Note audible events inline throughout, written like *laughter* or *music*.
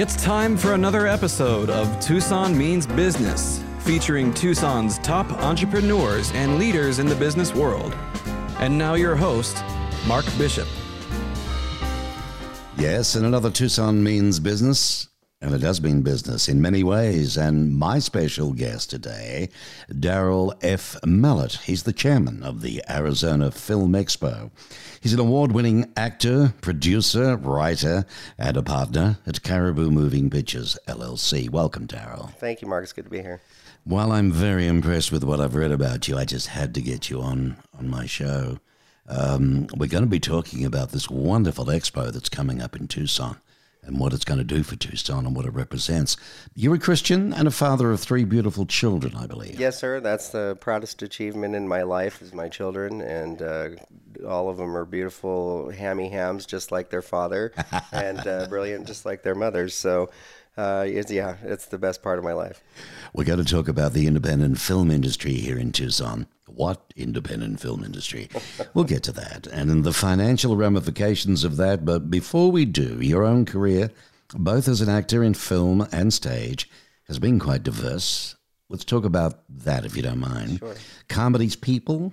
It's time for another episode of Tucson Means Business, featuring Tucson's top entrepreneurs and leaders in the business world. And now, your host, Mark Bishop. Yes, and another Tucson means business, and it does mean business in many ways. And my special guest today, Daryl F. Mallett. He's the chairman of the Arizona Film Expo. He's an award winning actor, producer, writer, and a partner at Caribou Moving Pictures, LLC. Welcome, Daryl. Thank you, Mark. It's good to be here. While I'm very impressed with what I've read about you, I just had to get you on, on my show. Um, we're going to be talking about this wonderful expo that's coming up in Tucson and what it's going to do for Tucson and what it represents. You're a Christian and a father of three beautiful children, I believe. Yes, sir. That's the proudest achievement in my life is my children, and uh, all of them are beautiful hammy hams, just like their father, *laughs* and uh, brilliant, just like their mothers. So. Uh, it's, yeah, it's the best part of my life. We're going to talk about the independent film industry here in Tucson. What independent film industry? *laughs* we'll get to that and in the financial ramifications of that. But before we do, your own career, both as an actor in film and stage, has been quite diverse. Let's talk about that if you don't mind. Sure. Comedy's People,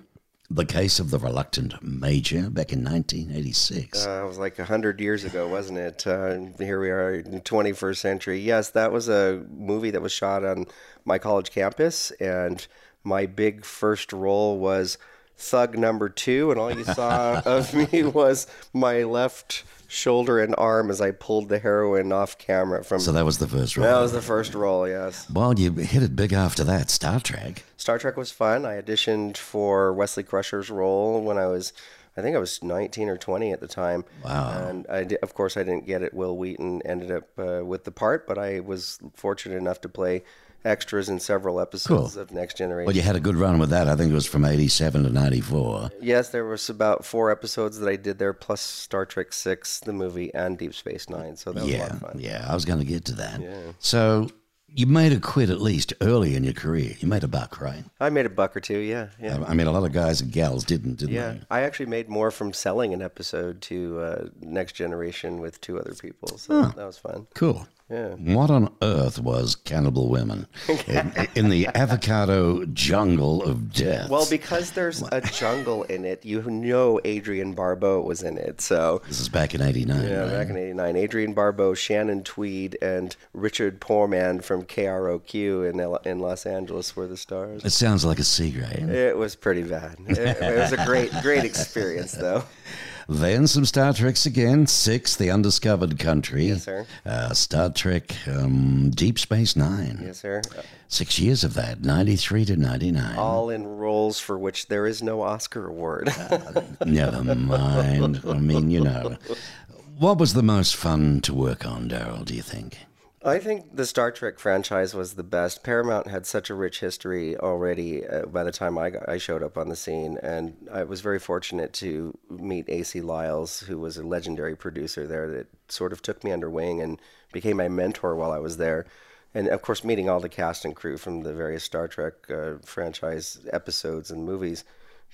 the case of the reluctant major back in 1986. Uh, it was like 100 years ago, wasn't it? Uh, here we are in the 21st century. Yes, that was a movie that was shot on my college campus, and my big first role was thug number two, and all you saw *laughs* of me was my left shoulder and arm as I pulled the heroin off camera from. so that was the first role. that was the first role, yes. well, you hit it big after that. Star Trek. Star Trek was fun. I auditioned for Wesley Crusher's role when I was, I think I was 19 or 20 at the time. Wow. And I di- of course, I didn't get it. Wil Wheaton ended up uh, with the part, but I was fortunate enough to play extras in several episodes Cool. of Next Generation. Well, you had a good run with that. I think it was from 87 to 94. Yes, there was about four episodes that I did there, plus Star Trek Six, the movie, and Deep Space Nine. So that was a lot Yeah, of fun. yeah. I was going to get to that. So you made a quit at least early in your career. You made a buck, right? I made a buck or two. Yeah, yeah. I mean, a lot of guys and gals didn't, didn't Yeah, they? I actually made more from selling an episode to uh, Next Generation with two other people, so that was fun. Cool. Yeah. What on earth was Cannibal Women in, *laughs* in the avocado jungle of death? Well, because there's a jungle in it, you know Adrienne Barbeau was in it. So, this is back in '89. yeah, right? back in '89, Adrienne Barbeau, Shannon Tweed, and Richard Poorman from KROQ in L- in Los Angeles were the stars. It sounds like a grade. It was pretty bad. It, it was a great, great experience, though. *laughs* Then some Star Treks again. Six, The Undiscovered Country. Yes, sir. Uh, Star Trek um, Deep Space Nine. Yes, sir. Six years of that, 93 to 99. All in roles for which there is no Oscar award. Never mind. I mean, you know. What was the most fun to work on, Daryl, do you think? I think the Star Trek franchise was the best. Paramount had such a rich history already uh, by the time I, got, I showed up on the scene, and I was very fortunate to meet A.C. Lyles, who was a legendary producer there that sort of took me under wing and became my mentor while I was there. And of course, meeting all the cast and crew from the various Star Trek uh, franchise episodes and movies,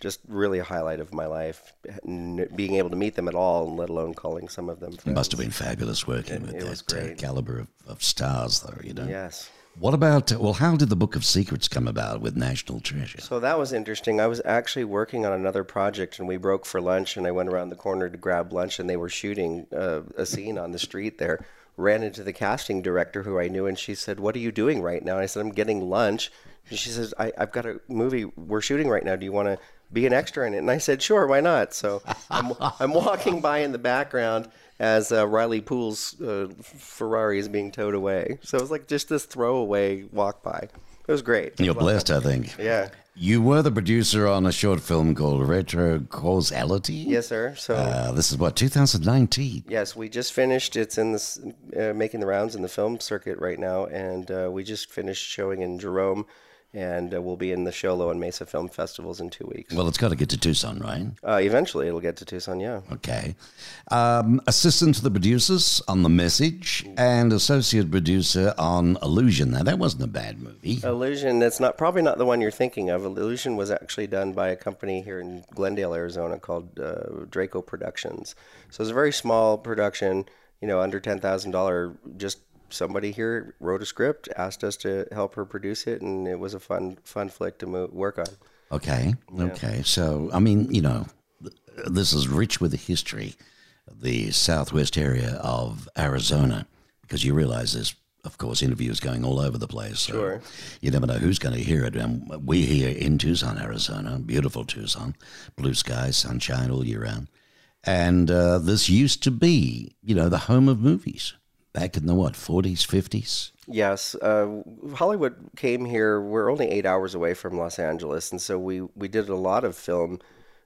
just really a highlight of my life. N- Being able to meet them at all, let alone calling some of them. It must have been fabulous working with it that uh, caliber of, of stars, though, you know? Yes. What about, well, how did the Book of Secrets come about with National Treasure? So that was interesting. I was actually working on another project, and we broke for lunch, and I went around the corner to grab lunch, and they were shooting uh, a scene on the street there. Ran into the casting director who I knew, and she said, "What are you doing right now?" And I said, "I'm getting lunch." And she says, I, "I've got a movie we're shooting right now. Do you want to be an extra in it?" And I said, "Sure, why not?" So I'm, I'm walking by in the background as uh, Riley Poole's uh, Ferrari is being towed away. So it was like just this throwaway walk by. It was great. You're blessed, I think. Yeah. You were the producer on a short film called Retro Causality? Yes, sir. So. Uh, this is what, 2019? Yes, we just finished. It's in this uh, making the rounds in the film circuit right now, and uh, we just finished showing in Jerome, and uh, we'll be in the Show Low and Mesa Film Festivals in two weeks. Well, it's got to get to Tucson, right? Uh, eventually, it'll get to Tucson. Yeah. Okay. Um, assistant to the producers on The Message and associate producer on Illusion. Now, that wasn't a bad movie. Illusion. That's not probably not the one you're thinking of. Illusion was actually done by a company here in Glendale, Arizona, called uh, Draco Productions. So it's a very small production. You know, under ten thousand dollar, just somebody here wrote a script, asked us to help her produce it, and it was a fun fun flick to mo- work on. Okay. Okay. So, I mean, you know, this is rich with the history the southwest area of Arizona because you realize there's, of course, interviews going all over the place. So Sure. You never know who's going to hear it. And we here in Tucson, Arizona, beautiful Tucson, blue skies, sunshine all year round. And uh, this used to be, you know, the home of movies back in the what, 40s, 50s? Yes, uh, Hollywood came here. We're only eight hours away from Los Angeles, and so we we did a lot of film.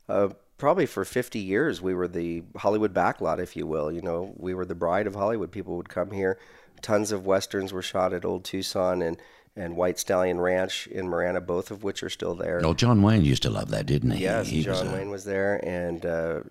Uh, probably for 50 years, we were the Hollywood backlot, if you will. You know, we were the bride of Hollywood. People would come here. Tons of westerns were shot at Old Tucson and and White Stallion Ranch in Marana, both of which are still there. Oh, John Wayne used to love that, didn't he? Yes, he was John a- Wayne was there, and uh,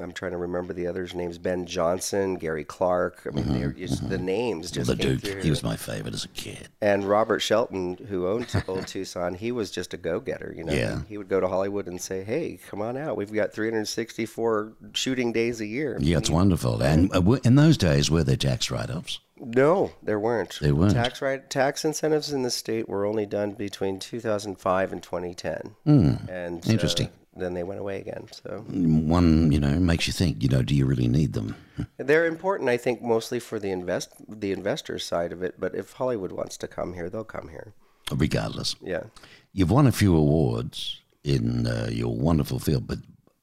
I'm trying to remember the others' names: Ben Johnson, Gary Clark. I mean, they're just the names just Mm-hmm, the Duke. through. He was my favorite as a kid. And Robert Shelton, who owned Old Tucson, he was just a go-getter. You know, Yeah. he would go to Hollywood and say, "Hey, come on out. We've got 364 shooting days a year." Yeah, it's wonderful. And uh, in those days, were there tax write-offs? No, there weren't. They weren't. Tax right tax incentives in the state were only done between 2005 and 2010, and uh, Interesting. Then they went away again. So One, you know, makes you think. You know, do you really need them? *laughs* they're important, I think, mostly for the invest the investor side of it. But if Hollywood wants to come here, they'll come here. Regardless, Yeah. you've won a few awards in uh, your wonderful field, but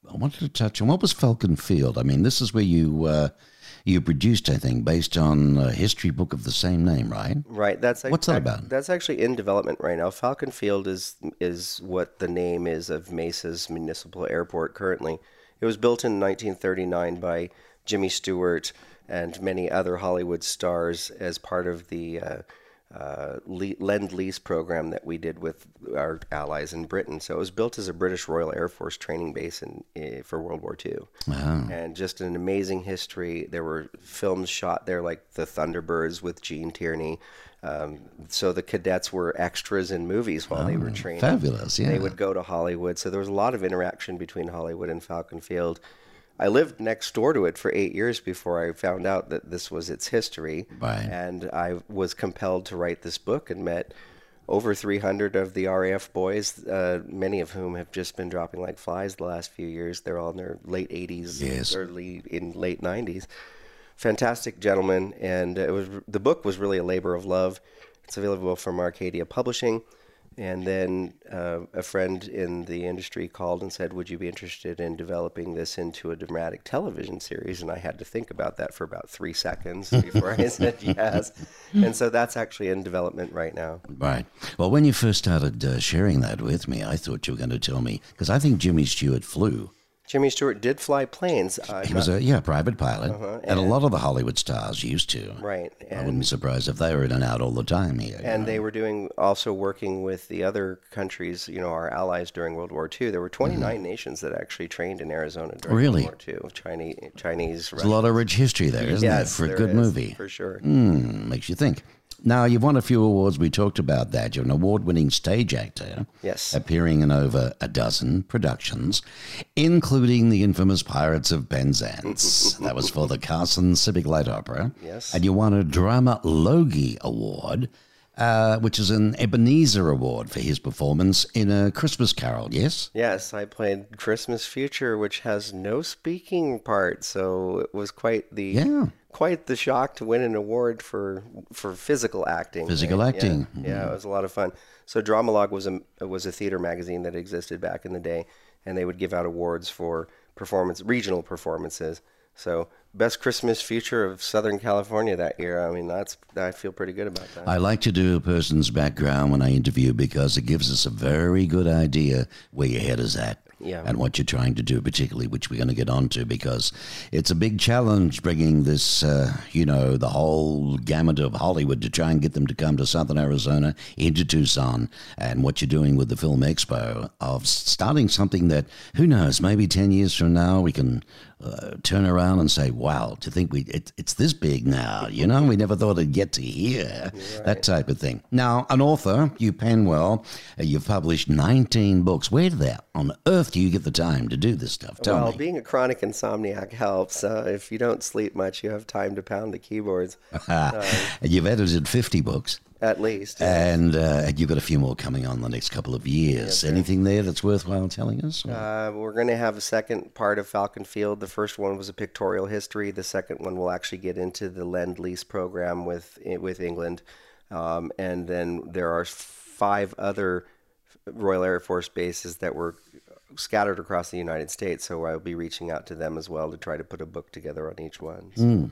I wanted to touch on what was Falcon Field. I mean, this is where you uh, you produced, I think, based on a history book of the same name, right? Right. That's What's that about? That's actually in development right now. Falcon Field is is what the name is of Mesa's municipal airport currently. It was built in 1939 by Jimmy Stewart and many other Hollywood stars as part of the uh, uh, le- lend lease program that we did with our allies in Britain. So it was built as a British Royal Air Force training base in, eh, for World War II Wow. and just an amazing history. There were films shot there, like The Thunderbirds with Gene Tierney. Um, so the cadets were extras in movies while they were training. fabulous, yeah. They would go to Hollywood. So there was a lot of interaction between Hollywood and Falcon Field. I lived next door to it for eight years before I found out that this was its history. Right. And I was compelled to write this book and met over 300 of the RAF boys, uh, many of whom have just been dropping like flies the last few years. They're all in their late 80s, Yes. early in late 90s. Fantastic gentlemen, and it was the book was really a labor of love. It's available from Arcadia Publishing. And then uh, a friend in the industry called and said, Would you be interested in developing this into a dramatic television series? And I had to think about that for about three seconds *laughs* before I said yes. And so that's actually in development right now. Right. Well, when you first started uh, sharing that with me, I thought you were going to tell me because I think Jimmy Stewart flew. Jimmy Stewart did fly planes. Uh, He was a yeah private pilot, Uh-huh, and, a lot of the Hollywood stars used to. right. I wouldn't be surprised if they were in and out all the time here. and they were doing also working with the other countries, you know, our allies during World War II. There were 29 nations that actually trained in Arizona during Really? World War II. Chinese, Chinese, There's a lot of rich history there, isn't yes, there, for a good is, movie? for sure. Hmm, makes you think. Now, you've won a few awards. We talked about that. You're an award winning stage actor. Yes. Appearing in over a dozen productions, including the infamous Pirates of Penzance. *laughs* that was for the Carson Civic Light Opera. Yes. And you won a Drama-Logue Award, uh, which is an Ebenezer Award for his performance in A Christmas Carol, yes? Yes, I played Christmas Future, which has no speaking part, so it was quite the Yeah. Quite the shock to win an award for for physical acting. Physical right? acting. Yeah, yeah, mm-hmm. it was a lot of fun. So Drama-Logue was a was a theater magazine that existed back in the day, and they would give out awards for performance regional performances. So best Christmas feature of Southern California that year. I mean, that's I feel pretty good about that. I like to do a person's background when I interview because it gives us a very good idea where your head is at. Yeah. And what you're trying to do, particularly, which we're going to get onto, because it's a big challenge bringing this, uh, you know, the whole gamut of Hollywood to try and get them to come to Southern Arizona, into Tucson, and what you're doing with the Film Expo of starting something that, who knows, maybe 10 years from now we can uh, turn around and say, "Wow, to think we it, it's this big now." You know, we never thought it'd get to here. Right. That type of thing. Now, an author, you Penwell, uh, you've published 19 books. Where the on earth do you get the time to do this stuff? Tell well, me. being a chronic insomniac helps. Uh, if you don't sleep much, you have time to pound the keyboards. *laughs* You've edited 50 books. At least. And uh, you've got a few more coming on the next couple of years. Yes, Anything there that's worthwhile telling us? Uh, we're going to have a second part of Falcon Field. The first one was a pictorial history. The second one will actually get into the Lend Lease program with with England. Um, and then there are five other Royal Air Force bases that were scattered across the United States. So I'll be reaching out to them as well to try to put a book together on each one. So. Mm.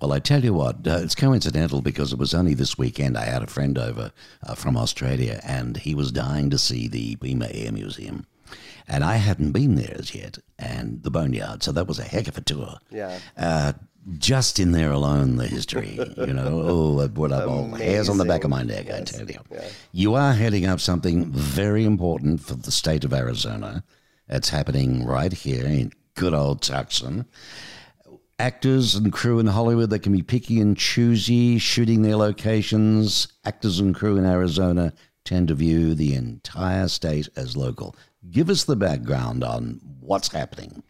Well, I tell you what, uh, it's coincidental because it was only this weekend I had a friend over uh, from Australia and he was dying to see the Pima Air Museum. And I hadn't been there as yet, and the Boneyard. So that was a heck of a tour. Yeah. Uh, just in there alone, the history, you know, *laughs* oh, it brought up all hairs on the back of my neck, yes. I tell you. Yeah. You are heading up something very important for the state of Arizona. It's happening right here in good old Tucson actors and crew in Hollywood that can be picky and choosy, shooting their locations. Actors and crew in Arizona tend to view the entire state as local. Give us the background on what's happening.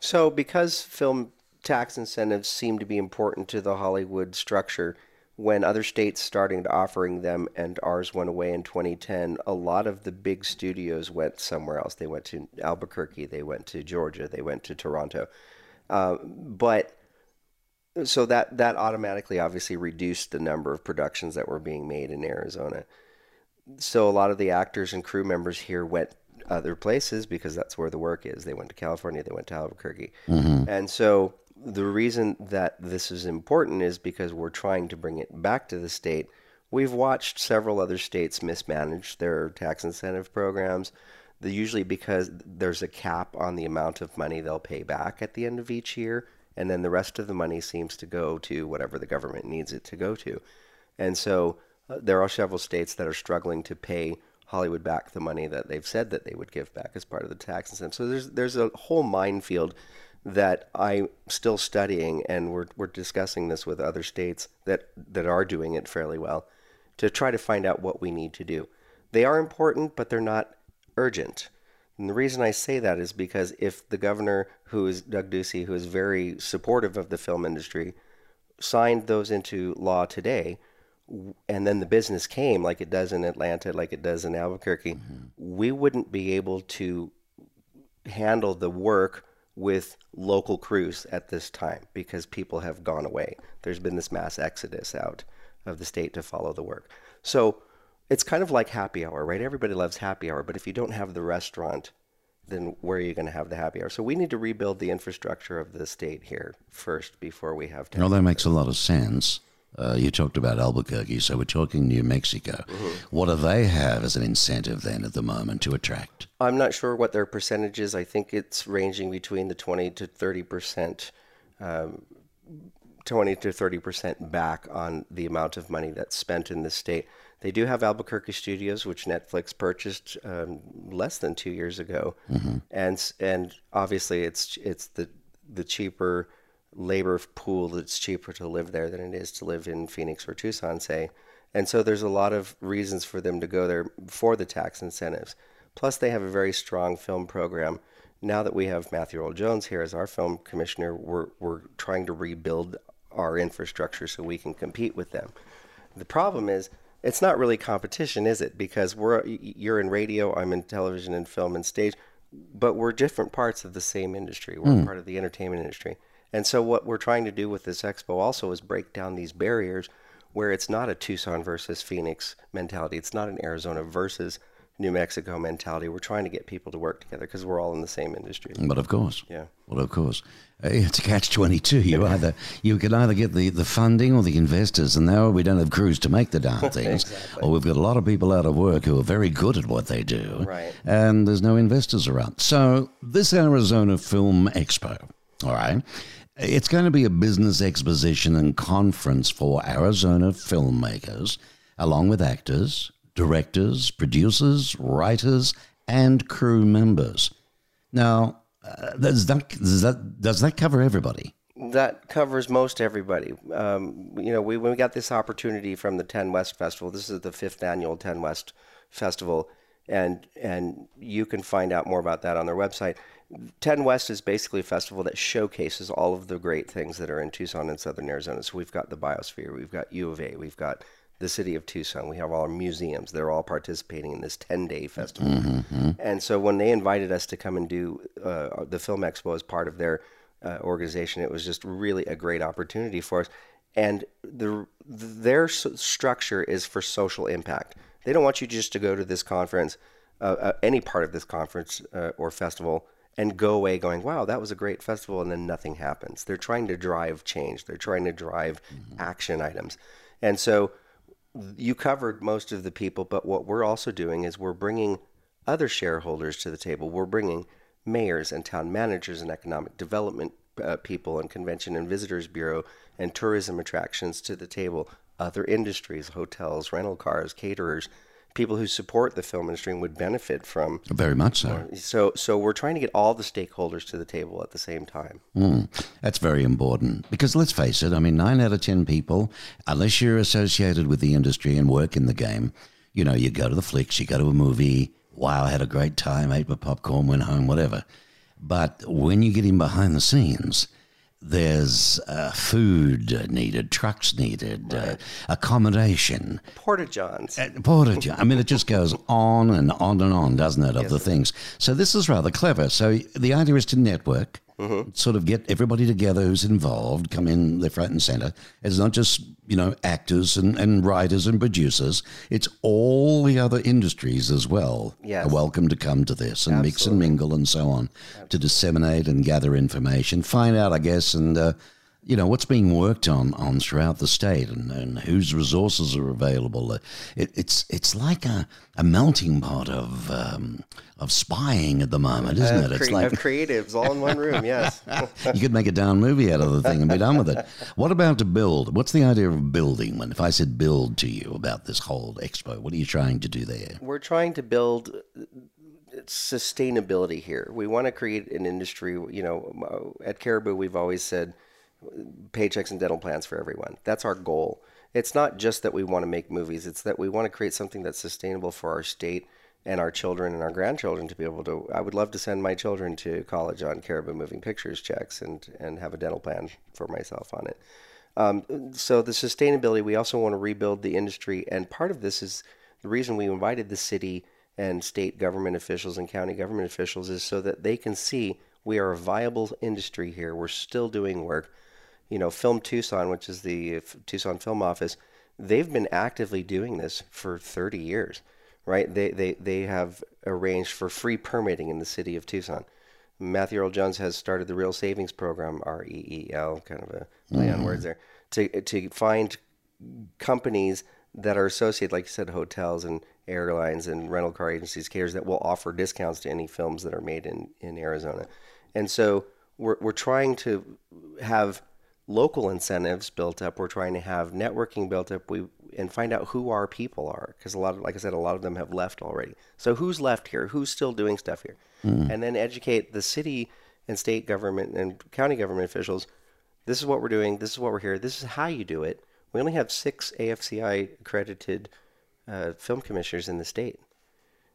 So, because film tax incentives seem to be important to the Hollywood structure, when other states started offering them and ours went away in 2010, a lot of the big studios went somewhere else. They went to Albuquerque, they went to Georgia, they went to Toronto. Uh, but so that that automatically obviously reduced the number of productions that were being made in Arizona. So a lot of the actors and crew members here went other places because that's where the work is. They went to California, they went to Albuquerque. Mm-hmm. And so the reason that this is important is because we're trying to bring it back to the state. We've watched several other states mismanage their tax incentive programs usually because there's a cap on the amount of money they'll pay back at the end of each year, and then the rest of the money seems to go to whatever the government needs it to go to. And so uh, there are several states that are struggling to pay Hollywood back the money that they've said that they would give back as part of the tax incentive. So there's there's a whole minefield that I'm still studying, and we're we're discussing this with other states that that are doing it fairly well to try to find out what we need to do. They are important, but they're not urgent. And the reason I say that is because if the governor, who is Doug Ducey, who is very supportive of the film industry, signed those into law today, and then the business came like it does in Atlanta, like it does in Albuquerque, mm-hmm. we wouldn't be able to handle the work with local crews at this time because people have gone away. There's been this mass exodus out of the state to follow the work. So it's kind of like happy hour, right? Everybody loves happy hour, but if you don't have the restaurant, then where are you going to have the happy hour? So we need to rebuild the infrastructure of the state here first before we have. No, that makes a lot of sense. Uh, you talked about Albuquerque, so we're talking New Mexico. Mm-hmm. What do they have as an incentive then at the moment to attract? I'm not sure what their percentage is. I think it's ranging between the 20 to 30 percent, um, 20 to 30 percent back on the amount of money that's spent in the state. They do have Albuquerque studios, which Netflix purchased um, less than two years ago, mm-hmm. and and obviously it's it's the the cheaper labor pool. that's cheaper to live there than it is to live in Phoenix or Tucson, say. And so there's a lot of reasons for them to go there for the tax incentives. Plus, they have a very strong film program. Now that we have Matthew Earl Jones here as our film commissioner, we're, we're trying to rebuild our infrastructure so we can compete with them. The problem is it's not really competition, is it? Because we're you're in radio, I'm in television and film and stage, but we're different parts of the same industry. We're mm. part of the entertainment industry. And so what we're trying to do with this expo also is break down these barriers where it's not a Tucson versus Phoenix mentality. It's not an Arizona versus New Mexico mentality. We're trying to get people to work together because we're all in the same industry. But of course, yeah. Well, of course, uh, it's a catch twenty two. You *laughs* either you can either get the, the funding or the investors, and now we don't have crews to make the darn *laughs* things, exactly. or we've got a lot of people out of work who are very good at what they do, right? And there's no investors around. So this Arizona Film Expo, all right. It's going to be a business exposition and conference for Arizona filmmakers, along with actors, directors, producers, writers, and crew members. Now, Uh, does that does that does that cover everybody? That covers most everybody. Um, you know, we when we got this opportunity from the Ten West Festival. This is the fifth annual Ten West Festival, and and you can find out more about that on their website. Ten West is basically a festival that showcases all of the great things that are in Tucson and Southern Arizona. So we've got the biosphere, we've got U of A, we've got the city of Tucson. We have all our museums. They're all participating in this 10 day festival. Mm-hmm. And so when they invited us to come and do uh, the Film Expo as part of their uh, organization, it was just really a great opportunity for us. And the, their structure is for social impact. They don't want you just to go to this conference, uh, uh any part of this conference uh, or festival, and go away going, wow, that was a great festival, and then nothing happens. They're trying to drive change, they're trying to drive mm-hmm. action items. And so you covered most of the people, but what we're also doing is we're bringing other shareholders to the table. We're bringing mayors and town managers and economic development uh, people and convention and visitors bureau and tourism attractions to the table. Other industries, hotels, rental cars, caterers, people who support the film industry would benefit from. Very much so. So, so we're trying to get all the stakeholders to the table at the same time. Mm, that's very important because let's face it. I mean, nine out of ten people, unless you're associated with the industry and work in the game, you know, you go to the flicks, you go to a movie. Wow, I had a great time, ate my popcorn, went home, whatever. But when you get in behind the scenes, there's uh, food needed, trucks needed, uh, right. uh, accommodation. Porta johns. Uh, Porta john. I mean, it just goes on and on and on, doesn't it, of yes, the things. So this is rather clever. So the idea is to network Mm-hmm. Sort of get everybody together who's involved, come in left, right, and center. It's not just, you know, actors and, and writers and producers. It's all the other industries as well yes. are welcome to come to this and Absolutely. mix and mingle and so on Absolutely. to disseminate and gather information, find out, I guess, and uh, you know what's being worked on on throughout the state and, and whose resources are available. Uh, it, it's it's like a, a melting pot of um, of spying at the moment, isn't uh, it? It's cre- like creatives all in one room. Yes, *laughs* you could make a down movie out of the thing and be done with it. What about to build? What's the idea of building? When if I said build to you about this whole expo, what are you trying to do there? We're trying to build sustainability here. We want to create an industry. You know, at Caribou, we've always said paychecks and dental plans for everyone. That's our goal. It's not just that we want to make movies, it's that we want to create something that's sustainable for our state and our children and our grandchildren to be able to. I would love to send my children to college on Caribou Moving Pictures checks and, and have a dental plan for myself on it. Um, so, the sustainability, we also want to rebuild the industry. And part of this is the reason we invited the city and state government officials and county government officials is so that they can see we are a viable industry here. We're still doing work you know, Film Tucson, which is the Tucson Film Office, they've been actively doing this for 30 years, right? They, they, they have arranged for free permitting in the city of Tucson. Matthew Earl Jones has started the Reel Savings Program, R E E L, kind of a play on mm. words there, to, to find companies that are associated, like you said, hotels and airlines and rental car agencies, cares that will offer discounts to any films that are made in, in Arizona. And so we're, we're trying to have local incentives built up. We're trying to have networking built up. We and find out who our people are because a lot of, like I said, a lot of them have left already. So who's left here? Who's still doing stuff here? Mm. And then educate the city and state government and county government officials. This is what we're doing. This is what we're here. This is how you do it. We only have six AFCI accredited uh, film commissioners in the state.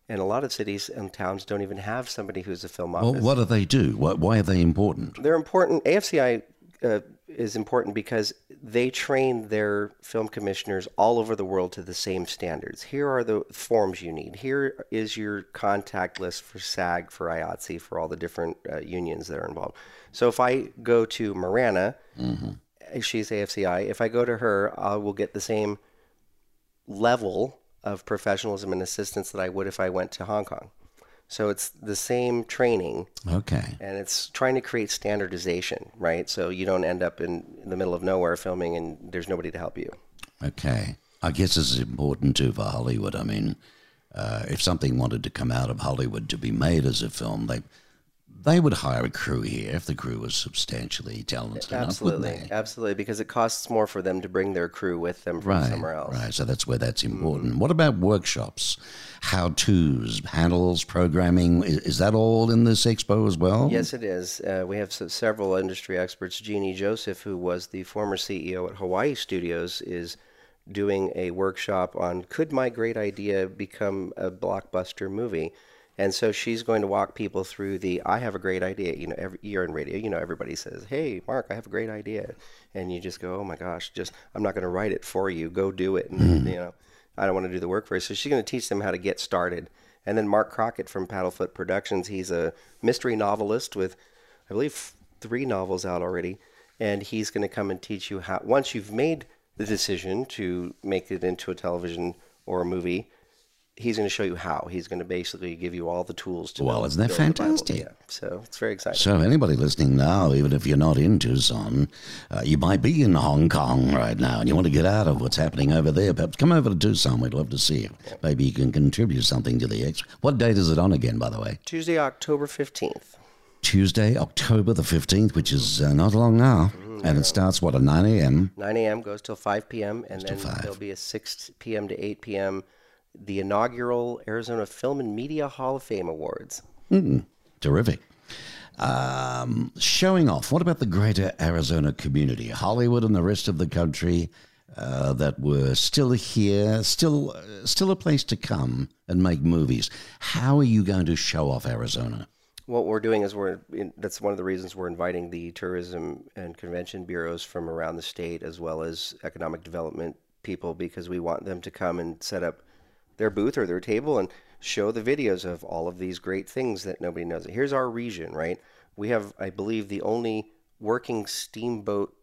And a lot of cities and towns don't even have somebody who's a film office. Well, what do they do? Why are they important? They're important. AFCI uh, is important because they train their film commissioners all over the world to the same standards. Here are the forms you need. Here is your contact list for SAG, for IATSE, for all the different uh, unions that are involved. So if I go to Marana, mm-hmm. she's AFCI. If I go to her, I will get the same level of professionalism and assistance that I would if I went to Hong Kong. So it's the same training. Okay. And it's trying to create standardization, right? So you don't end up in the middle of nowhere filming and there's nobody to help you. Okay. I guess this is important too for Hollywood. I mean, uh, if something wanted to come out of Hollywood to be made as a film, they they would hire a crew here if the crew was substantially talented enough, Absolutely, they? absolutely, because it costs more for them to bring their crew with them from Right, somewhere else. right. So that's where that's important. What about workshops, how tos, handles, programming? Is, is that all in this expo as well? Yes, it is. Uh, we have several industry experts. Jeannie Joseph, who was the former CEO at Hawaii Studios, is doing a workshop on could my great idea become a blockbuster movie? And so she's going to walk people through the I have a great idea. You know, every year in radio, you know, everybody says, "Hey, Mark, I have a great idea," and you just go, "Oh my gosh, just I'm not going to write it for you. Go do it." And hmm. you know, I don't want to do the work for you. So she's going to teach them how to get started. And then Mark Crockett from Paddlefoot Productions, he's a mystery novelist with, I believe, three novels out already. And he's going to come and teach you how, once you've made the decision to make it into a television or a movie, he's going to show you how. He's going to basically give you all the tools to. Well, isn't that build the Bible. fantastic? Yeah. So it's very exciting. So, anybody listening now, even if you're not in Tucson, uh, you might be in Hong Kong right now and you want to get out of what's happening over there. Perhaps come over to Tucson. We'd love to see you. Maybe you can contribute something to the expo. What date is it on again, by the way? Tuesday, October 15th. Tuesday, October the 15th, which is uh, not long now. Mm-hmm. And it starts, what, at 9 a.m.? 9 a.m. goes till 5 p.m. and then 5. there'll be a 6 p.m. to 8 p.m. the inaugural Arizona Film and Media Hall of Fame Awards. Terrific. Um, showing off. What about the greater Arizona community, Hollywood and the rest of the country uh, that were still here, still, uh, still a place to come and make movies? How are you going to show off Arizona? What we're doing is we're in, that's one of the reasons we're inviting the tourism and convention bureaus from around the state as well as economic development people because we want them to come and set up their booth or their table and show the videos of all of these great things that nobody knows. Here's our region, right? We have, I believe, the only working steamboat,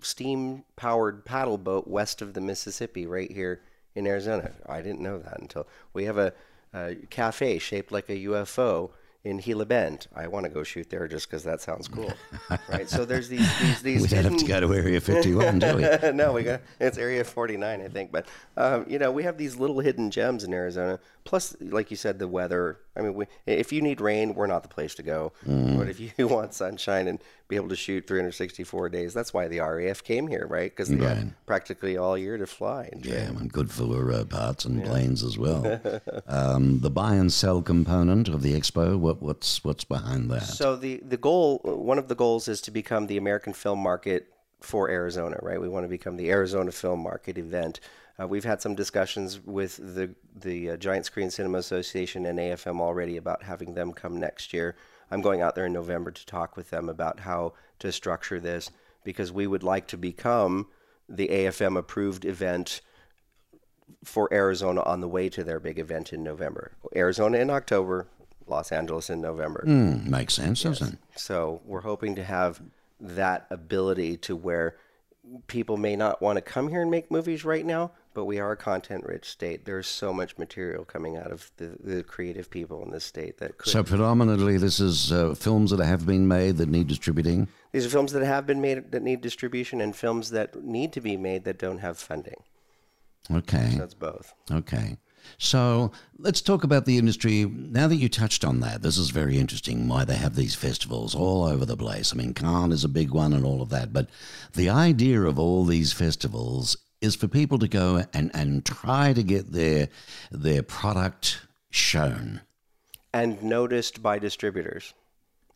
steam powered paddle boat west of the Mississippi, right here in Arizona. I didn't know that until we have a, a cafe shaped like a UFO in Gila Bend. I want to go shoot there just because that sounds cool, *laughs* right? So there's these these these. We don't have to go to Area 51, do we? *laughs* no, we got it's Area 49, I think. But um, you know, we have these little hidden gems in Arizona. Plus, like you said, the weather. I mean, we, if you need rain, we're not the place to go. But if you *laughs* want sunshine and be able to shoot 364 days, that's why the RAF came here, right? Because they Right. had practically all year to fly. And Yeah, and good for uh, parts and planes as well. *laughs* um, the buy and sell component of the expo, what, what's, what's behind that? So the the goal, one of the goals, is to become the American film market for Arizona. Right, we want to become the Arizona film market event. Uh, we've had some discussions with the the uh, Giant Screen Cinema Association and AFM already about having them come next year. I'm going out there in November to talk with them about how to structure this because we would like to become the AFM approved event for Arizona on the way to their big event in November. Arizona in October, Los Angeles in November. Hmm, makes sense, doesn't it? So we're hoping to have that ability to where people may not want to come here and make movies right now, but we are a content rich state. There's so much material coming out of the, the creative people in this state that could. So predominantly, this is uh, films that have been made that need distributing. These are films that have been made that need distribution and films that need to be made that don't have funding. Okay, That's both. okay. So let's talk about the industry. Now that you touched on that, this is very interesting. Why they have these festivals all over the place. I mean, Cannes is a big one and all of that. But the idea of all these festivals is for people to go and, and try to get their their product shown And noticed by distributors.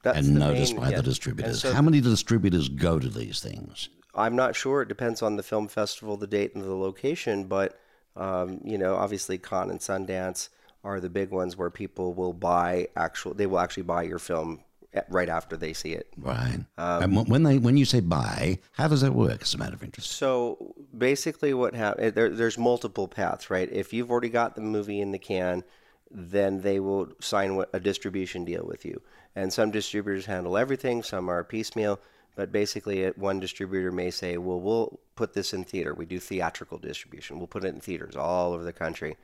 That's and noticed main- by yeah. the distributors. so How many distributors go to these things? I'm not sure. It depends on the film festival, the date, and the location. But um, you know, obviously, Cannes and Sundance are the big ones where people will buy actual. They will actually buy your film right after they see it. Right. Um, and when- they when you say buy, how does that work? As a matter of interest. So basically, what happens? There, there's multiple paths, right? If you've already got the movie in the can, then they will sign a distribution deal with you. And some distributors handle everything. Some are piecemeal. But basically, one distributor may say, "Well, we'll put this in theater. We do theatrical distribution. We'll put it in theaters all over the country."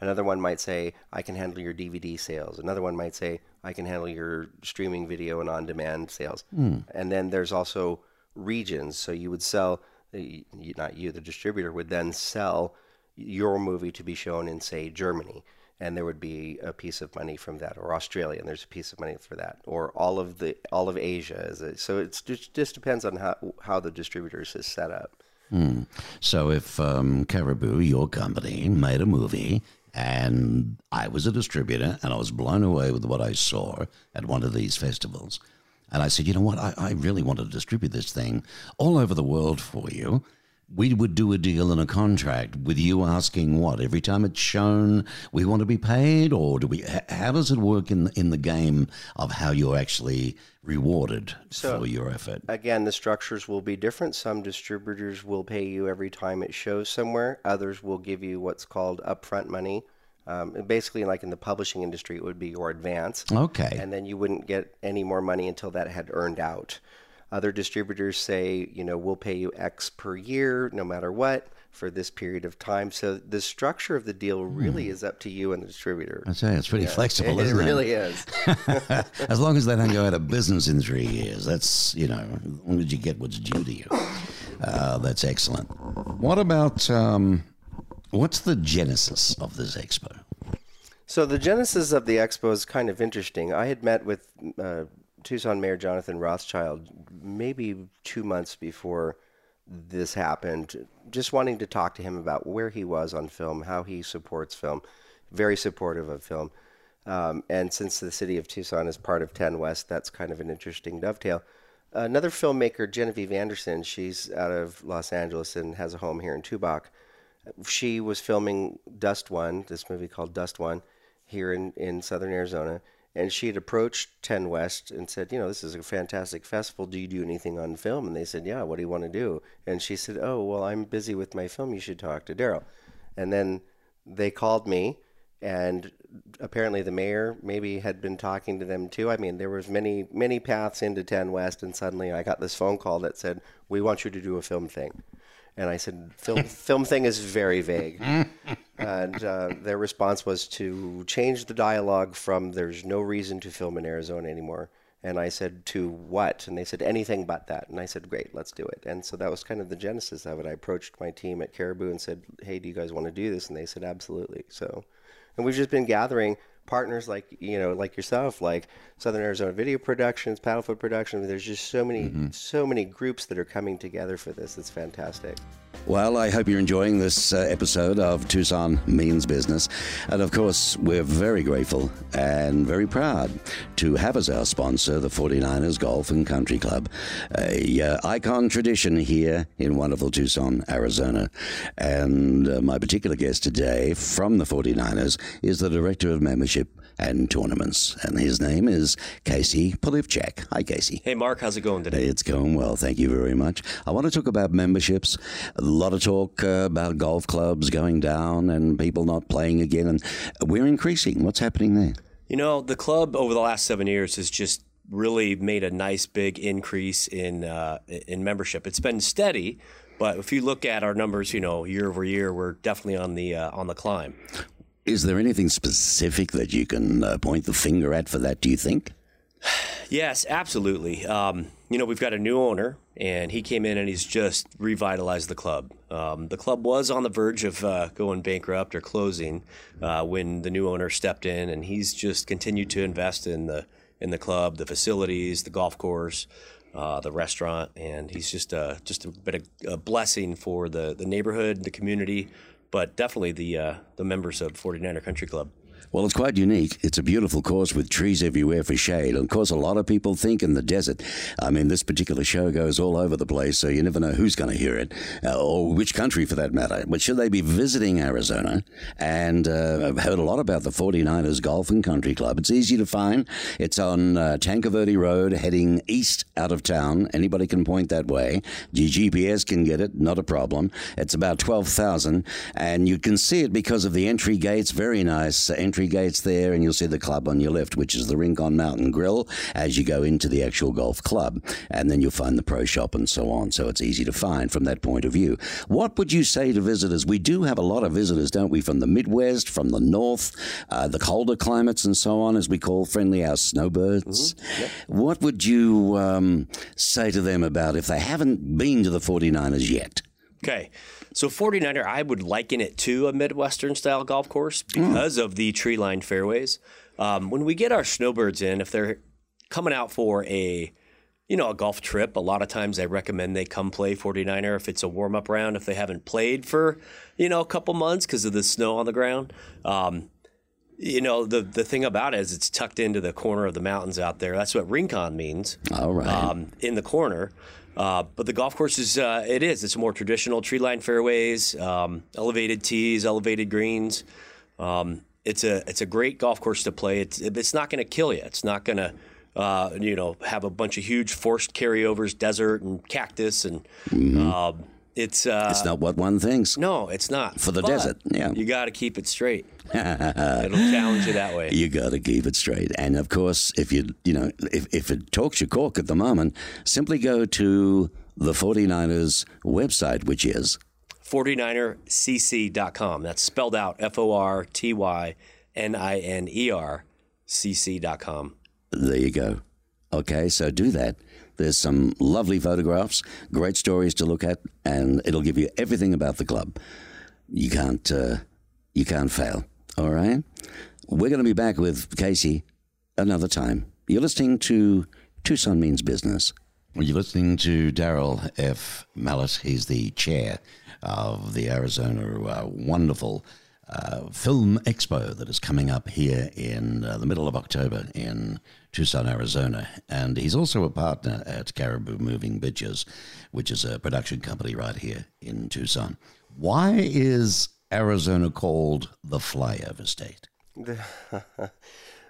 Another one might say, "I can handle your DVD sales." Another one might say, "I can handle your streaming video and on-demand sales." Hmm. And then there's also regions. So you would sell, eh, y- not you, the distributor would then sell your movie to be shown in, say, Germany. and there would be a piece of money from that, or Australia, and there's a piece of money for that, or all of the all of Asia. Is it? So it's just, just depends on how how the distributors is set up. Hmm. So if um, Caribou, your company, made a movie and I was a distributor and I was blown away with what I saw at one of these festivals, and I said, you know what, I, I really want to distribute this thing all over the world for you. We would do a deal and a contract with you asking what every time it's shown we want to be paid, or do we? How does it work in in the game of how you're actually rewarded So- for your effort? Again, the structures will be different. Some distributors will pay you every time it shows somewhere. Others will give you what's called upfront money. Um, basically, like in the publishing industry, it would be your advance. Okay. and then you wouldn't get any more money until that had earned out. Other distributors say, you know, we'll pay you X per year, no matter what, for this period of time. So the structure of the deal really is up to you and the distributor. I say it's pretty flexible, *laughs* it isn't it? really is. *laughs* as long as they don't go out of business in three years, that's you know, as long as you get what's due to you. Uh, that's excellent. What about um, what's the genesis of this expo? So the genesis of the expo is kind of interesting. I had met with uh, Tucson Mayor Jonathan Rothschild maybe two months before this happened, just wanting to talk to him about where he was on film, how he supports film, very supportive of film. Um, and since the city of Tucson is part of 10 West, that's kind of an interesting dovetail. Another filmmaker, Genevieve Anderson, she's out of Los Angeles and has a home here in Tubac she was filming Dust One, this movie called Dust One, here in, in southern Arizona. And she had approached 10 West and said, You know, this is a fantastic festival. Do you do anything on film? And they said, Yeah, what do you want to do? And she said, Oh, well, I'm busy with my film. You should talk to Daryl. And then they called me, and apparently the mayor maybe had been talking to them too. I mean, there was many, many paths into 10 West, and suddenly I got this phone call that said, We want you to do a film thing. And I said, film, film thing is very vague. and uh, their response was to change the dialogue from there's no reason to film in Arizona anymore. And I said, to what? And they said, anything but that. And I said, great, let's do it. And so that was kind of the genesis of it. I approached my team at Caribou and said, hey, do you guys want to do this? And they said, absolutely. So, and we've just been gathering partners like you know like yourself like southern arizona video productions paddlefoot productions. There's just so many mm-hmm. so many groups that are coming together for this. It's fantastic Well, I hope you're enjoying this uh, episode of Tucson Means Business. And of course, we're very grateful and very proud to have as our sponsor the 49ers Golf and Country Club, a uh, icon tradition here in wonderful Tucson, Arizona. And uh, my particular guest today from the 49ers is the Director of Membership and Tournaments. And his name is Casey Polivchak. Hi, Casey. Hey, Mark, how's it going today? It's going well. Thank you very much. I want to talk about memberships. A lot of talk uh, about golf clubs going down and people not playing again. And we're increasing. What's happening there? You know, the club over the last seven years has just really made a nice big increase in uh, in membership. It's been steady, but if you look at our numbers, you know, year over year, we're definitely on the uh, on the climb. Is there anything specific that you can uh, point the finger at for that, do you think? Yes, absolutely. Um, you know, we've got a new owner, and he came in and he's just revitalized the club. Um, the club was on the verge of uh, going bankrupt or closing uh, when the new owner stepped in, and he's just continued to invest in the in the club, the facilities, the golf course, uh, the restaurant, and he's just uh, just a bit of a blessing for the the neighborhood, the community, but definitely the uh, the members of 49er Country Club. Well, it's quite unique. It's a beautiful course with trees everywhere for shade. And of course, a lot of people think in the desert. I mean, this particular show goes all over the place, so you never know who's going to hear it, uh, or which country for that matter. But should they be visiting Arizona? And uh, I've heard a lot about the 49ers Golf and Country Club. It's easy to find. It's on uh, Tanque Verde Road, heading east out of town. Anybody can point that way. Your GPS can get it, not a problem. It's about 12,000, and you can see it because of the entry gates. Very nice uh, entry gates there, and you'll see the club on your left, which is the Rincon Mountain Grill, as you go into the actual golf club. And then you'll find the pro shop and so on. So it's easy to find from that point of view. What would you say to visitors? We do have a lot of visitors, don't we, from the Midwest, from the North, uh, the colder climates, and so on, as we call friendly our snowbirds. What would you um, say to them about if they haven't been to the 49ers yet? Okay. So 49er, I would liken it to a Midwestern style golf course because of the tree lined fairways. Um, when we get our snowbirds in, if they're coming out for a you know, a golf trip, a lot of times I recommend they come play 49er if it's a warm up round, if they haven't played for, you know, a couple months because of the snow on the ground. Um, you know, the, the thing about it is it's tucked into the corner of the mountains out there. That's what Rincon means. All right. Um, in the corner. Uh, but the golf course is, uh, it is. It's more traditional tree lined fairways, um, elevated tees, elevated greens. Um, it's a it's a great golf course to play. It's it's not going to kill you. It's not going to uh, you know have a bunch of huge forced carryovers, desert and cactus, and um, it's uh, it's not what one thinks. no, it's not For the But desert, yeah. you got to keep it straight. *laughs* It'll challenge you that way. You got to keep it straight. And of course, if you, you know, if, if it talks your cork at the moment, simply go to the 49ers website, which is 49ercc.com. That's spelled out F O R T Y N I N E R cc.com. There you go. Okay, so do that. There's some lovely photographs, great stories to look at, and it'll give you everything about the club. You can't, uh, you can't fail. All right. We're going to be back with Casey another time. You're listening to Tucson Means Business. You're listening to Daryl F. Mallett. He's the chair of the Arizona uh, wonderful uh, film expo that is coming up here in uh, the middle of October in Tucson, Arizona. And he's also a partner at Caribou Moving Pictures, which is a production company right here in Tucson. Why is Arizona called the flyover state? *laughs*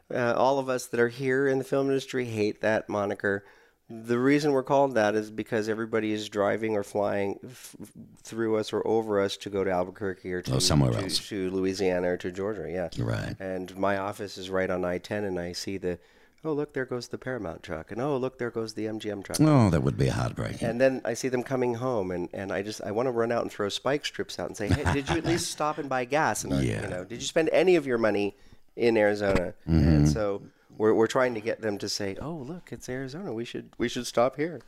Uh, all of us that are here in the film industry hate that moniker. The reason we're called that is because everybody is driving or flying f- through us or over us to go to Albuquerque or to, Oh, somewhere to, else. to Louisiana or to Georgia. Yeah, Right. And my office is right on I-10, and I see the, oh look, there goes the Paramount truck, and oh look, there goes the MGM truck. Oh, that would be heartbreaking. And then I see them coming home, and, and I just I want to run out and throw spike strips out and say, hey, did you at *laughs* least stop and buy gas? And Yeah. you know, did you spend any of your money in Arizona? Mm-hmm. And so we're, we're trying to get them to say, oh look, it's Arizona. We should we should stop here.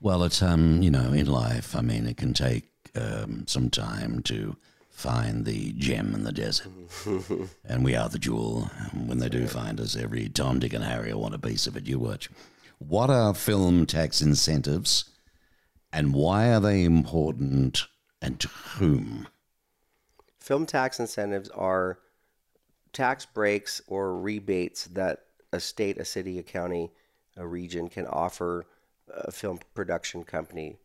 Well, it's um, you know, in life, I mean, it can take um, some time to find the gem in the desert, *laughs* and we are the jewel. And When they do find us, every Tom, Dick, and Harry will want a piece of it. You watch. What are film tax incentives, and why are they important, and to whom? Film tax incentives are tax breaks or rebates that a state, a city, a county, a region can offer a film production company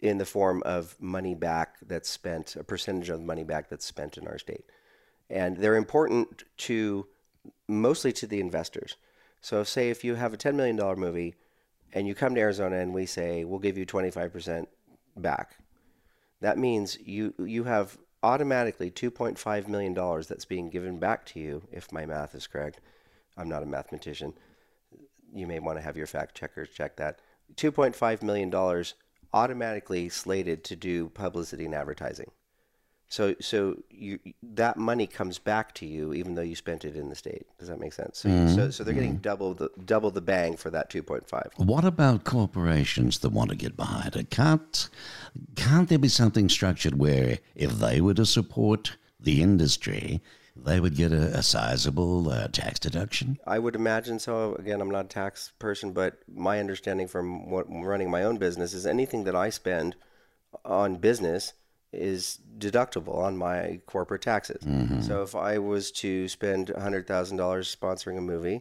in the form of money back that's spent, a percentage of money back that's spent in our state. And they're important to mostly to the investors. So, say if you have a $10 million movie and you come to Arizona and we say, we'll give you 25% back, that means you you have automatically 2.5 million dollars that's being given back to you if my math is correct. I'm not a mathematician. You may want to have your fact checkers check that. 2.5 million dollars automatically slated to do publicity and advertising. So so you that money comes back to you even though you spent it in the state. Does that make sense? So you, so, so they're getting mm-hmm. double the double the bang for that 2.5. What about corporations that want to get behind it? Can't can't there be something structured where if they were to support the industry, they would get a, a sizable uh, tax deduction? I would imagine so. Again, I'm not a tax person, but my understanding from what, running my own business is anything that I spend on business is deductible on my corporate taxes. So if I was to spend $100,000 sponsoring a movie,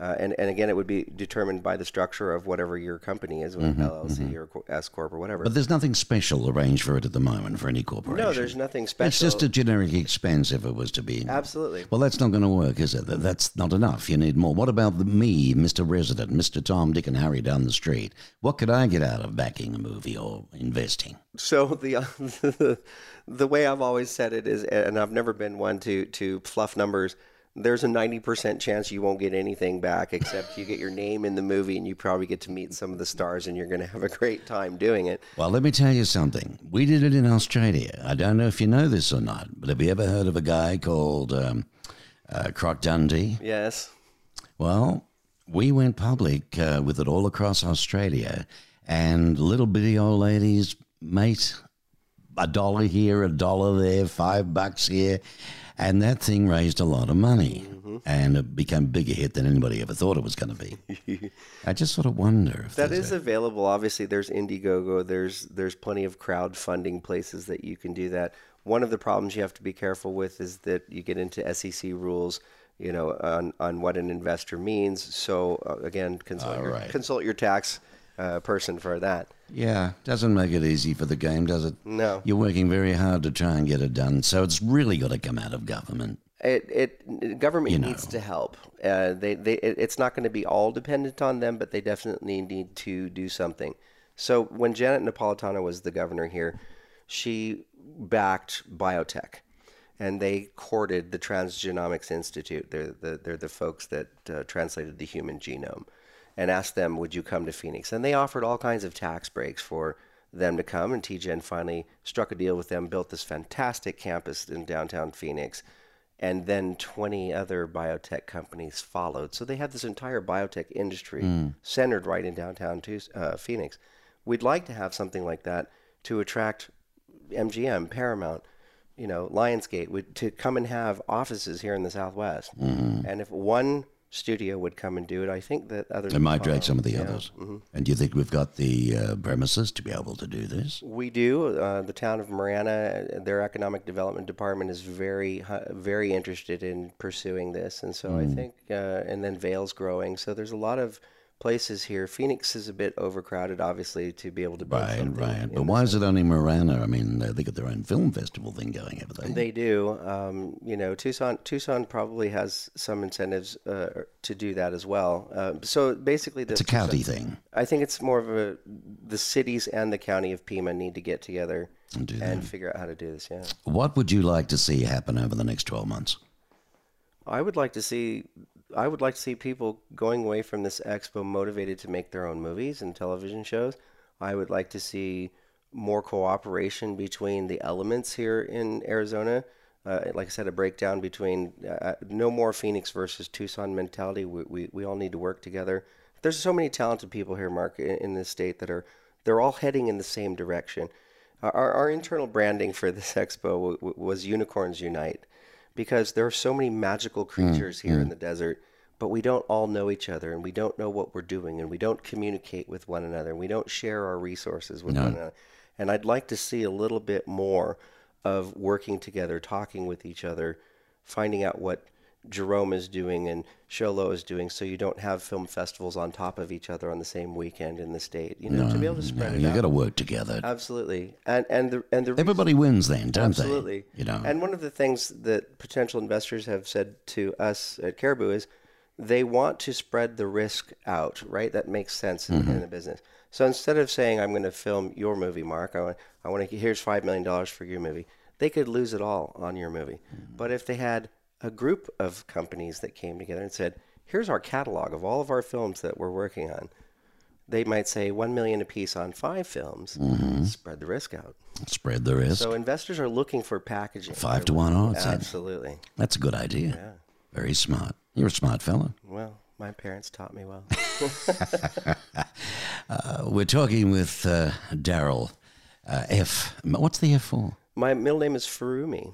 uh, and, and again, it would be determined by the structure of whatever your company is, whether LLC or S corp or whatever. But there's nothing special arranged for it at the moment for any corporation. no, there's nothing special. It's just a generic expense if it was to be. Absolutely. Well, that's not going to work, is it? That's not enough. You need more. What about the, me, Mr. Resident, Mr. Tom, Dick, and Harry down the street? What could I get out of backing a movie or investing? So *laughs* the the way I've always said it is, and I've never been one to to fluff numbers. There's a ninety percent chance you won't get anything back, except you get your name in the movie, and you probably get to meet some of the stars, and you're going to have a great time doing it. Well, let me tell you something. We did it in Australia. I don't know if you know this or not, but have you ever heard of a guy called um, uh, Croc Dundee? Yes. Well, we went public uh, with it all across Australia, and little bitty old ladies, mate a dollar here, a dollar there, five bucks here. And that thing raised a lot of money. And it became a bigger hit than anybody ever thought it was going to be. I just sort of wonder if That is a- available. Obviously, there's Indiegogo. There's there's plenty of crowdfunding places that you can do that. One of the problems you have to be careful with is that you get into SEC rules, you know, on, on what an investor means. So uh, again, consult your, right. consult your tax uh, person for that. Yeah, doesn't make it easy for the game, does it? No. You're working very hard to try and get it done. So it's really got to come out of government. It, it government You needs to help. Uh, they, they, it, it's not going to be all dependent on them, but they definitely need to do something. So when Janet Napolitano was the governor here, she backed biotech, and they courted the Transgenomics Institute. They're the, they're the folks that uh, translated the human genome, and asked them, "Would you come to Phoenix?" And they offered all kinds of tax breaks for them to come. And TGen finally struck a deal with them, built this fantastic campus in downtown Phoenix and then 20 other biotech companies followed. So they had this entire biotech industry centered right in downtown uh, Phoenix. We'd like to have something like that to attract MGM, Paramount, you know, Lionsgate, would, to come and have offices here in the Southwest. And if one studio would come and do it, I think that others they might drag some of the Yeah. others. And do you think we've got the uh, premises to be able to do this? We do. Uh, the town of Marana, uh, their economic development department is very, very interested in pursuing this, and so I Hmm. think, uh, and then Vail's growing. So there's a lot of places here. Phoenix is a bit overcrowded, obviously, to be able to build Right, right. But why is it only Marana? I mean, uh, they got their own film festival thing going over there. They do. Um, you know, Tucson Tucson probably has some incentives uh, to do that as well. Uh, so basically, the it's a county thing. I think it's more of a the cities and the county of Pima need to get together And and figure out how to do this. Yeah. What would you like to see happen over the next 12 months? I would like to see I would like to see people going away from this expo motivated to make their own movies and television shows. I would like to see more cooperation between the elements here in Arizona. Uh, like I said, a breakdown between uh, no more Phoenix versus Tucson mentality. We, we, we all need to work together. There's so many talented people here, Mark, in, in this state that are they're all heading in the same direction. Our, our internal branding for this *laughs* expo w- w- was Unicorns Unite because there are so many magical hmm, creatures here hmm. in the desert, but we don't all know each other and we don't know what we're doing and we don't communicate with one another and we don't share our resources with one another. And I'd like to see a little bit more of working together, talking with each other, finding out what Jerome is doing and Show Low is doing so you don't have film festivals on top of each other on the same weekend in the state. You know, to be able to spread no, it you out. got to work together. Absolutely. And and the and the reason- Everybody wins then, don't Absolutely. they? Absolutely. You know. And one of the things that potential investors have said to us at Caribou is they want to spread the risk out, right? That makes sense in, Mm-hmm. in the business. So instead of saying, I'm going to film your movie, Mark, I want, I want to, here's $5 million for your movie, they could lose it all on your movie. Mm-hmm. But if they had a group of companies that came together and said, here's our catalog of all of our films that we're working on, they might say 1 million apiece on five films, Mm-hmm. spread the risk out. Spread the risk. So investors are looking for packaging. Five to one odds. Absolutely. That's a good idea. Yeah. Very smart. You're a smart fellow. Well, my parents taught me well. *laughs* Uh, we're talking with uh, Daryl uh, F. What's the F for? my middle name is Furumi.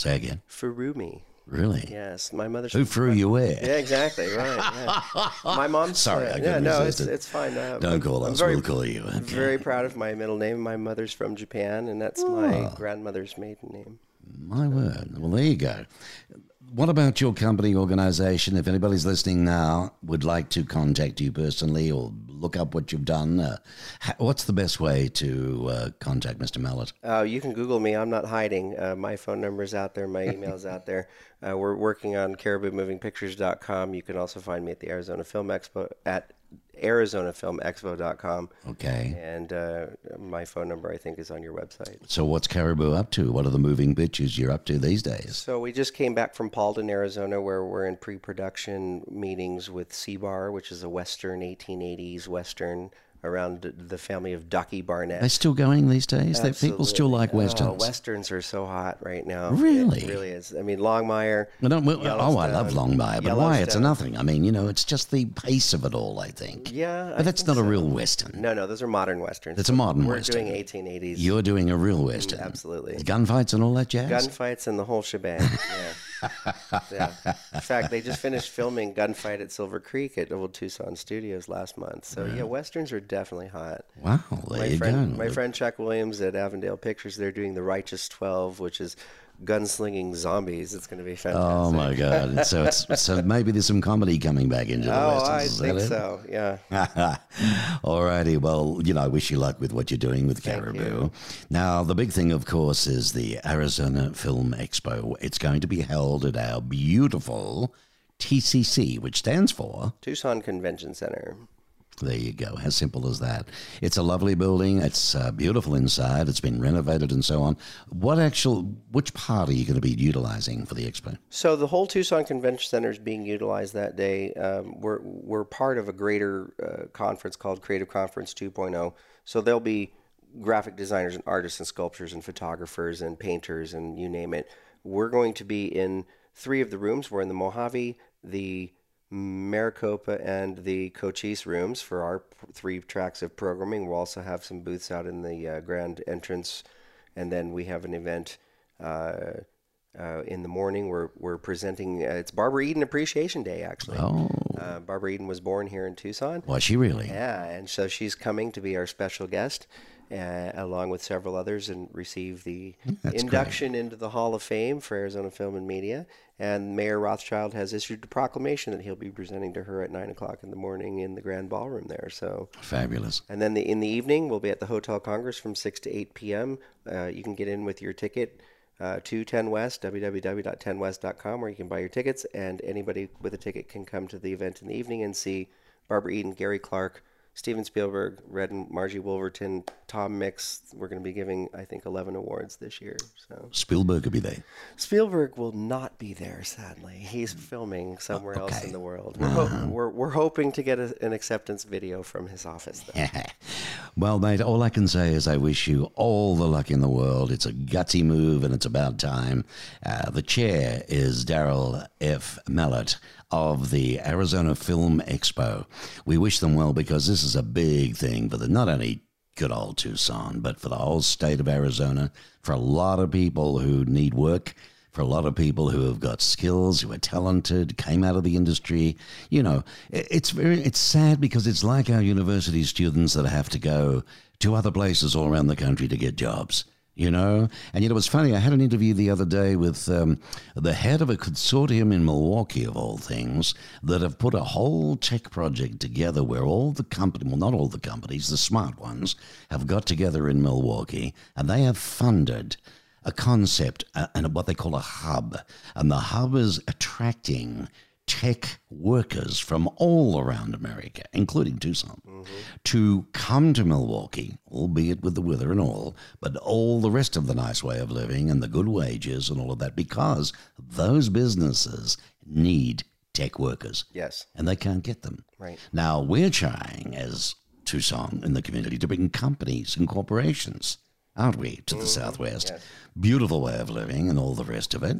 Say again. Furumi. Really? Yes, my mother's. Who threw you where? Yeah, exactly. Right. Yeah. *laughs* My mom's. Sorry, uh, I yeah, no, it's, it's fine. Uh, Don't call us. very, we'll call you. Okay. very proud of my middle name. My mother's from Japan, and that's my grandmother's maiden name. My word. Well, there you go. What about your company organization? If anybody's listening now would like to contact you personally or look up what you've done, uh, what's the best way to uh, contact Mr. Mallett? Uh, you can Google me. I'm not hiding. Uh, my phone number's out there. My email's out there. *laughs* Uh, we're working on cariboumovingpictures.com. You can also find me at the Arizona Film Expo at arizonafilmexpo.com. Okay. And uh, my phone number, I think, is on your website. So, what's Caribou up to? What are the moving bitches you're up to these days? So we just came back from Paulden, Arizona, where we're in pre-production meetings with C-Bar, which is a Western 1880s Western around the family of Ducky Barnett. They're still going these days. They, people still like Oh, westerns. westerns are so hot right now. Really? It really is. I mean, Longmire. I don't- well, oh, I love Longmire, but why? It's a nothing. I mean, you know, it's just the pace of it all. I think. Yeah, but I that's not a real western. No, no, those are modern westerns. It's a modern Western. We're western. doing 1880s You're doing a real mm, western. absolutely. Gunfights and all that jazz. gunfights and the whole shebang. *laughs* Yeah. *laughs* yeah. In fact, they just finished filming Gunfight at Silver Creek at Old Tucson Studios last month. So yeah, westerns are definitely hot. wow, my friend, my friend Chuck Williams at Avondale Pictures, they're doing the Righteous Twelve, which is gunslinging zombies. It's going to be oh, fantastic. Oh my God! So it's *laughs* so maybe there's some comedy coming back into the Oh, westerns. I think so. Yeah. *laughs* All righty. Well, you know, I wish you luck with what you're doing with Caribou. Now, the big thing, of course, is the Arizona Film Expo. It's going to be held at our beautiful TCC, which stands for. Tucson Convention Center. There you go. How simple as that? It's a lovely building. It's uh, beautiful inside. It's been renovated and so on. What actual, which part are you going to be utilizing for the expo? So the whole Tucson Convention Center is being utilized that day. Um, we're we're part of a greater uh, conference called Creative Conference 2.0. So there'll be graphic designers and artists and sculptors and photographers and painters and you name it. We're going to be in three of the rooms. We're in the Mojave, the Maricopa, and the Cochise rooms for our three tracks of programming. We'll also have some booths out in the uh, grand entrance, and then we have an event. Uh, uh, in the morning, we're we're presenting. Uh, it's Barbara Eden Appreciation Day, actually. Oh, Uh, Barbara Eden was born here in Tucson. was she really? Yeah, and so she's coming to be our special guest, uh, along with several others, and receive the induction into the Hall of Fame for Arizona Film and Media. And Mayor Rothschild has issued a proclamation that he'll be presenting to her at nine o'clock in the morning in the Grand Ballroom there. So. Fabulous. And then the, in the evening, we'll be at the Hotel Congress from 6 to 8 p.m. Uh, you can get in with your ticket uh, to 10 West, www.10west.com, where you can buy your tickets. And anybody with a ticket can come to the event in the evening and see Barbara Eden, Gary Clark, Steven Spielberg, Red and Margie Wolverton, Tom Mix. We're going to be giving, I think, 11 awards this year. So Spielberg will be there. Spielberg will not be there, sadly. He's filming somewhere else okay. in the world. We're, uh-huh. ho- we're, we're hoping to get a, an acceptance video from his office, though. *laughs* well, mate, all I can say is I wish you all the luck in the world. It's a gutsy move and it's about time. Uh, the chair is Daryl F. Mallett of the Arizona Film Expo. We wish them well because this is a big thing for the not only good old Tucson, but for the whole state of Arizona, for a lot of people who need work for a lot of people who have got skills, who are talented, came out of the industry. You know, it's very it's sad because it's like our university students that have to go to other places all around the country to get jobs. You know, and know, it was funny. I had an interview the other day with um, the head of a consortium in Milwaukee, of all things, that have put a whole tech project together where all the company, well, not all the companies, the smart ones, have got together in Milwaukee, and they have funded a concept uh, and what they call a hub. And the hub is attracting tech workers from all around America, including Tucson, to come to Milwaukee, albeit with the weather and all, but all the rest of the nice way of living and the good wages and all of that, because those businesses need tech workers Yes. and they can't get them. Right. Now, we're trying as Tucson in the community to bring companies and corporations, aren't we, to the Southwest? Beautiful way of living and all the rest of it.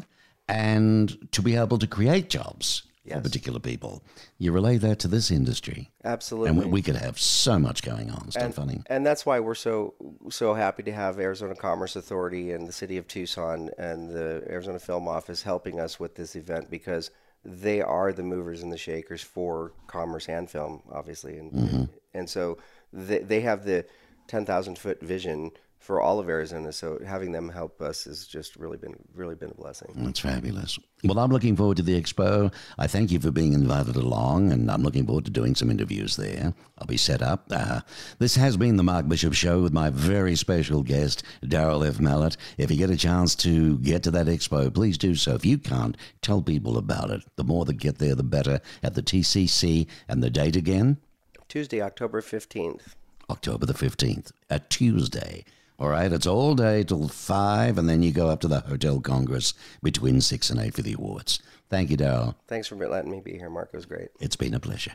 And to be able to create jobs for particular people. You relay that to this industry. Absolutely. And we, we could have so much going on. Stuff and, funny. and that's why we're so so happy to have Arizona Commerce Authority and the city of Tucson and the Arizona Film Office helping us with this event because they are the movers and the shakers for commerce and film, obviously, and Mm-hmm. and so they they have the ten thousand foot vision for all of Arizona. So having them help us has just really been really been a blessing. That's fabulous. Well, I'm looking forward to the expo. I thank you for being invited along, and I'm looking forward to doing some interviews there. I'll be set up. Uh, this has been the Mark Bishop Show with my very special guest, Daryl F. Mallett. If you get a chance to get to that expo, please do so. If you can't, tell people about it. The more that get there, the better. At the TCC, and the date again, Tuesday, October fifteenth. October the 15th, a Tuesday. All right, it's all day till 5, and then you go up to the Hotel Congress between 6 and 8 for the awards. Thank you, Daryl. Thanks for letting me be here, Mark. It was great. It's been a pleasure.